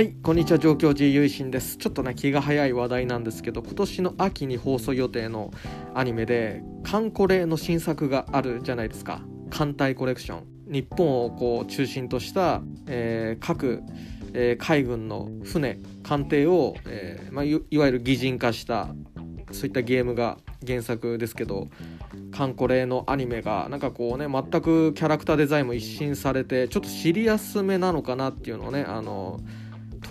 はいこんにちは。上京寺ゆいしんです。ちょっとね気が早い話題なんですけど今年の秋に放送予定のアニメでカンコレの新作があるじゃないですか。艦隊コレクション。日本をこう中心とした、えー、各、えー、海軍の船艦艇を、えーまあ、いわゆる擬人化したそういったゲームが原作ですけどカンコレのアニメがなんかこうね全くキャラクターデザインも一新されてちょっとシリアスめなのかなっていうのをねあの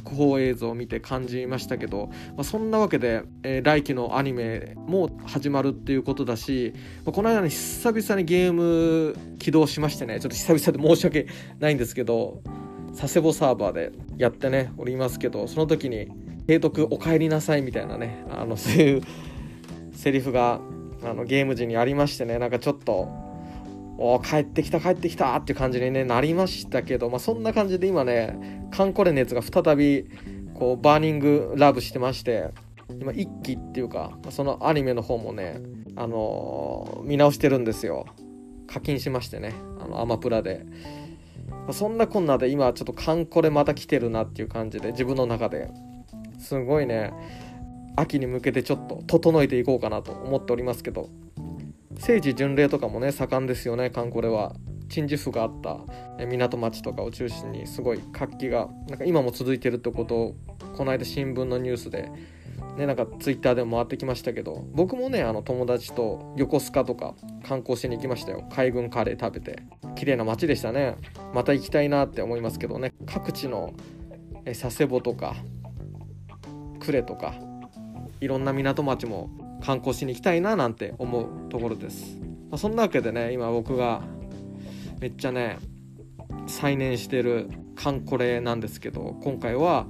特報映像を見て感じましたけど、まあ、そんなわけで、えー、来期のアニメも始まるっていうことだし、まあ、この間に久々にゲーム起動しましてねちょっと久々で申し訳ないんですけど佐世保サーバーでやってねおりますけどその時に「提督お帰りなさい」みたいなねあのそういうセリフがあのゲーム時にありましてねなんかちょっとお帰ってきた帰ってきたっていう感じに、ね、なりましたけど、まあ、そんな感じで今ねカンコレ熱が再びこうバーニングラブしてまして今一期っていうかそのアニメの方もね、あのー、見直してるんですよ。課金しましてねあのアマプラで、ま、そんなこんなで今ちょっとカンコレまた来てるなっていう感じで自分の中で。すごいね秋に向けてちょっと整えていこうかなと思っておりますけど。政治巡礼とかもね盛んですよねカンコレは。鎮守府があった港町とかを中心にすごい活気がなんか今も続いてるってことをこの間新聞のニュースでねなんかツイッターでも回ってきましたけど僕もねあの友達と横須賀とか観光しに行きましたよ。海軍カレー食べて。綺麗な街でしたね。また行きたいなって思いますけどね。各地の佐世保とか呉とかいろんな港町も観光しに行きたいななんて思うところです、まあ、そんなわけでね今僕がめっちゃね再燃してるカンコレなんですけど今回は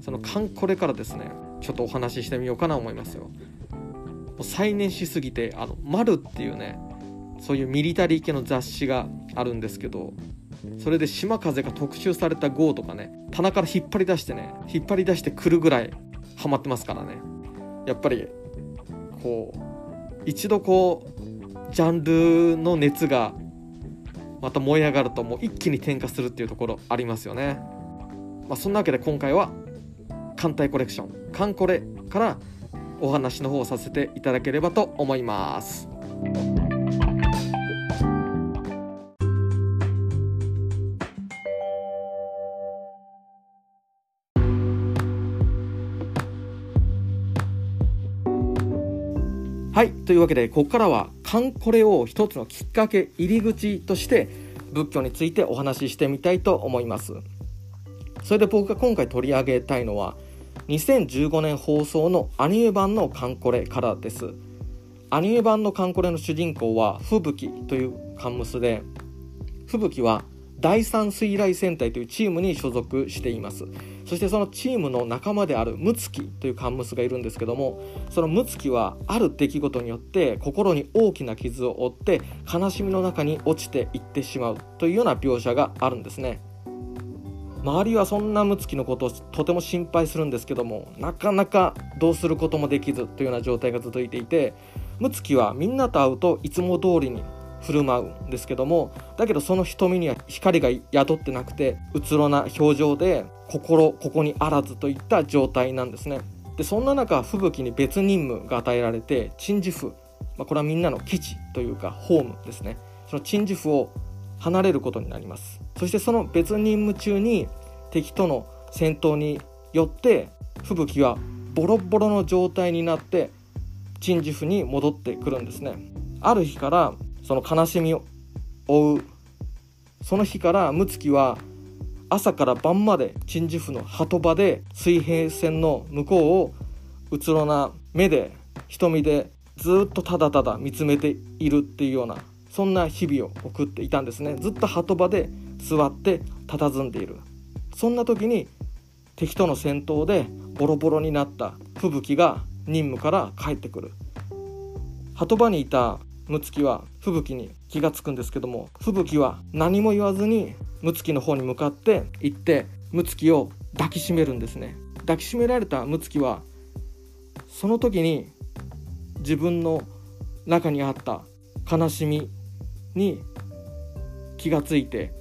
そのカンコレからですねちょっとお話ししてみようかな思いますよ。もう再燃しすぎてあの「マルっていうねそういうミリタリー系の雑誌があるんですけどそれで島風が特集された号とかね棚から引っ張り出してね引っ張り出してくるぐらいハマってますからね。やっぱりこう一度こうジャンルの熱がまた燃え上がるともう一気に転化するっていうところありますよね。まあ、そんなわけで今回は艦隊コレクション艦コレからお話の方をさせていただければと思います。はい。というわけで、ここからは、カンコレを一つのきっかけ、入り口として、仏教についてお話ししてみたいと思います。それで僕が今回取り上げたいのは、2015年放送のアニメ版のカンコレからです。アニメ版のカンコレの主人公は、吹雪というカンムスで、吹雪は第三水雷戦隊というチームに所属しています。そしてそのチームの仲間であるムツキというカンムスがいるんですけどもそのムツキはある出来事によって心に大きな傷を負って悲しみの中に落ちていってしまうというような描写があるんですね周りはそんなムツキのことをとても心配するんですけどもなかなかどうすることもできずというような状態が続いていてムツキはみんなと会うといつも通りに振る舞うんですけどもだけどその瞳には光が宿ってなくてうつろな表情で心ここにあらずといった状態なんですね。でそんな中吹雪に別任務が与えられて鎮守府、まあ、これはみんなの基地というかホームですね。その鎮守府を離れることになります。そしてその別任務中に敵との戦闘によって吹雪はボロボロの状態になって鎮守府に戻ってくるんですね。ある日からその悲しみを追うその日から睦月は朝から晩まで鎮守府の鳩場で水平線の向こうをうつろな目で瞳でずっとただただ見つめているっていうようなそんな日々を送っていたんですね。ずっと鳩場で座って佇んでいる。そんな時に敵との戦闘でボロボロになった吹雪が任務から帰ってくる。鳩場にいた睦月は吹雪に気がつくんですけども吹雪は何も言わずに睦月の方に向かって行って睦月を抱きしめるんですね。抱きしめられた睦月はその時に自分の中にあった悲しみに気がついて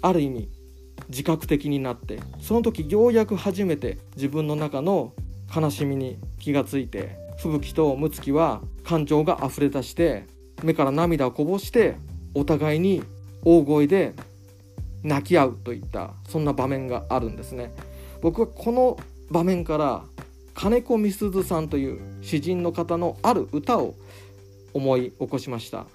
ある意味自覚的になってその時ようやく初めて自分の中の悲しみに気がついて吹雪と睦月は感情が溢れ出して目から涙をこぼしてお互いに大声で泣き合うといったそんな場面があるんですね。僕はこの場面から金子みすずさんという詩人の方のある歌を思い起こしました。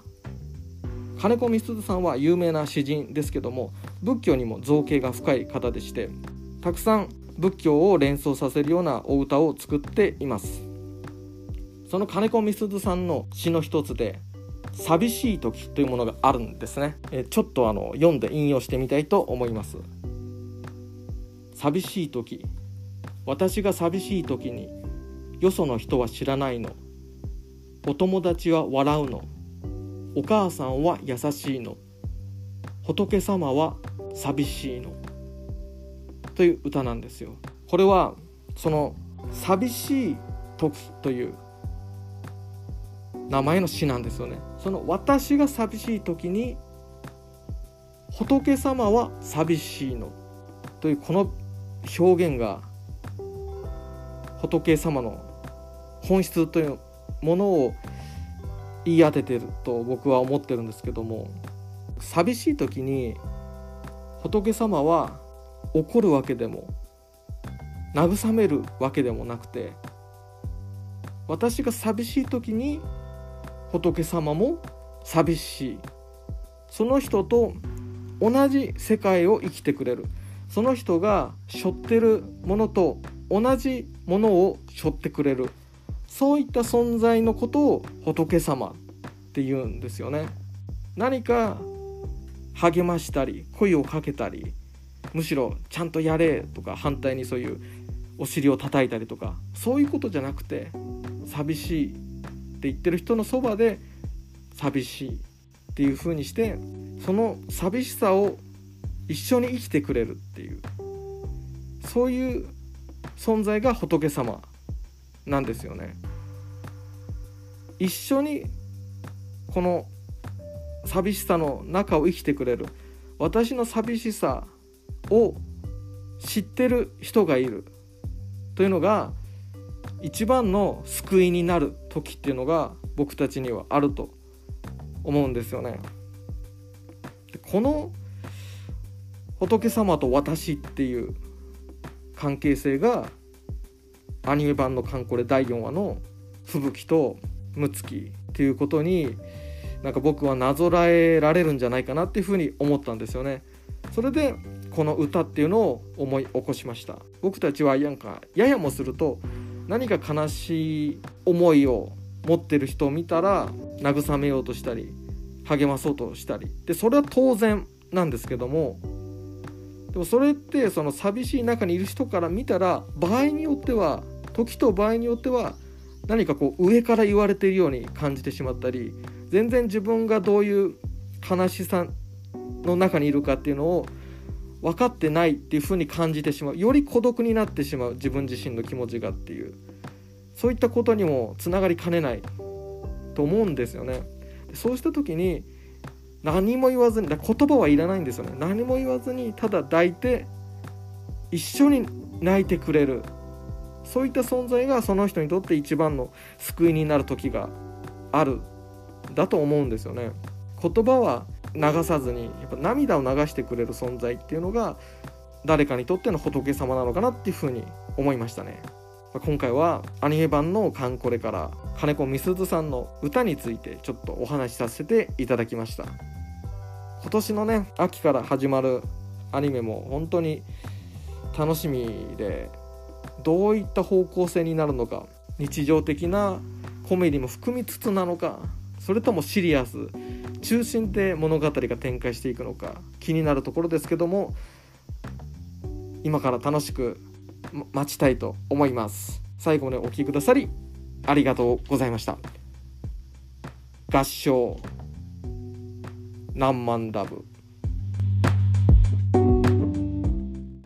金子みすずさんは有名な詩人ですけども仏教にも造形が深い方でしてたくさん仏教を連想させるようなお歌を作っています。その金子みすずさんの詩の一つで「寂しい時」というものがあるんですね。えちょっとあの読んで引用してみたいと思います。寂しい時私が寂しい時によその人は知らないの。お友達は笑うの。お母さんは優しいの。仏様は寂しいの。という歌なんですよ。これはその寂しい時という名前の詩なんですよね。その私が寂しい時に仏様は寂しいのというこの表現が仏様の本質というものを言い当ててると僕は思ってるんですけども寂しい時に仏様は怒るわけでも慰めるわけでもなくて私が寂しい時に仏様も寂しい。その人と同じ世界を生きてくれる。その人が背負ってるものと同じものを背負ってくれる。そういった存在のことを仏様って言うんですよね。何か励ましたり声をかけたりむしろちゃんとやれとか反対にそういうお尻を叩いたりとかそういうことじゃなくて寂しい。って言ってる人のそばで寂しいっていう風にしてその寂しさを一緒に生きてくれるっていうそういう存在が仏様なんですよね。一緒にこの寂しさの中を生きてくれる私の寂しさを知ってる人がいるというのが一番の救いになる時っていうのが僕たちにはあると思うんですよね。この仏様と私っていう関係性がアニメ版の「カンコレ」第4話の吹雪と睦月っていうことになんか僕はなぞらえられるんじゃないかなっていうふうに思ったんですよね。それでこの歌っていうのを思い起こしました僕たちはなんかややもすると何か悲しい思いを持ってる人を見たら慰めようとしたり励まそうとしたり。でそれは当然なんですけどもでもそれってその寂しい中にいる人から見たら場合によっては時と場合によっては何かこう上から言われているように感じてしまったり全然自分がどういう悲しさの中にいるかっていうのを分かってないっていう風に感じてしまう。より孤独になってしまう。自分自身の気持ちがっていう。そういったことにもつながりかねないと思うんですよね。そうした時に何も言わずに言葉はいらないんですよね。何も言わずにただ抱いて一緒に泣いてくれる。そういった存在がその人にとって一番の救いになる時がある。だと思うんですよね。言葉は流さずにやっぱ涙を流してくれる存在っていうのが誰かにとっての仏様なのかなっていうふうに思いましたね。今回はアニメ版のカンコレから金子みすずさんの歌についてちょっとお話しさせていただきました。今年のね秋から始まるアニメも本当に楽しみでどういった方向性になるのか日常的なコメディも含みつつなのかそれともシリアス中心で物語が展開していくのか気になるところですけども今から楽しく待ちたいと思います。最後までお聴きくださりありがとうございました。合唱何万ダブ。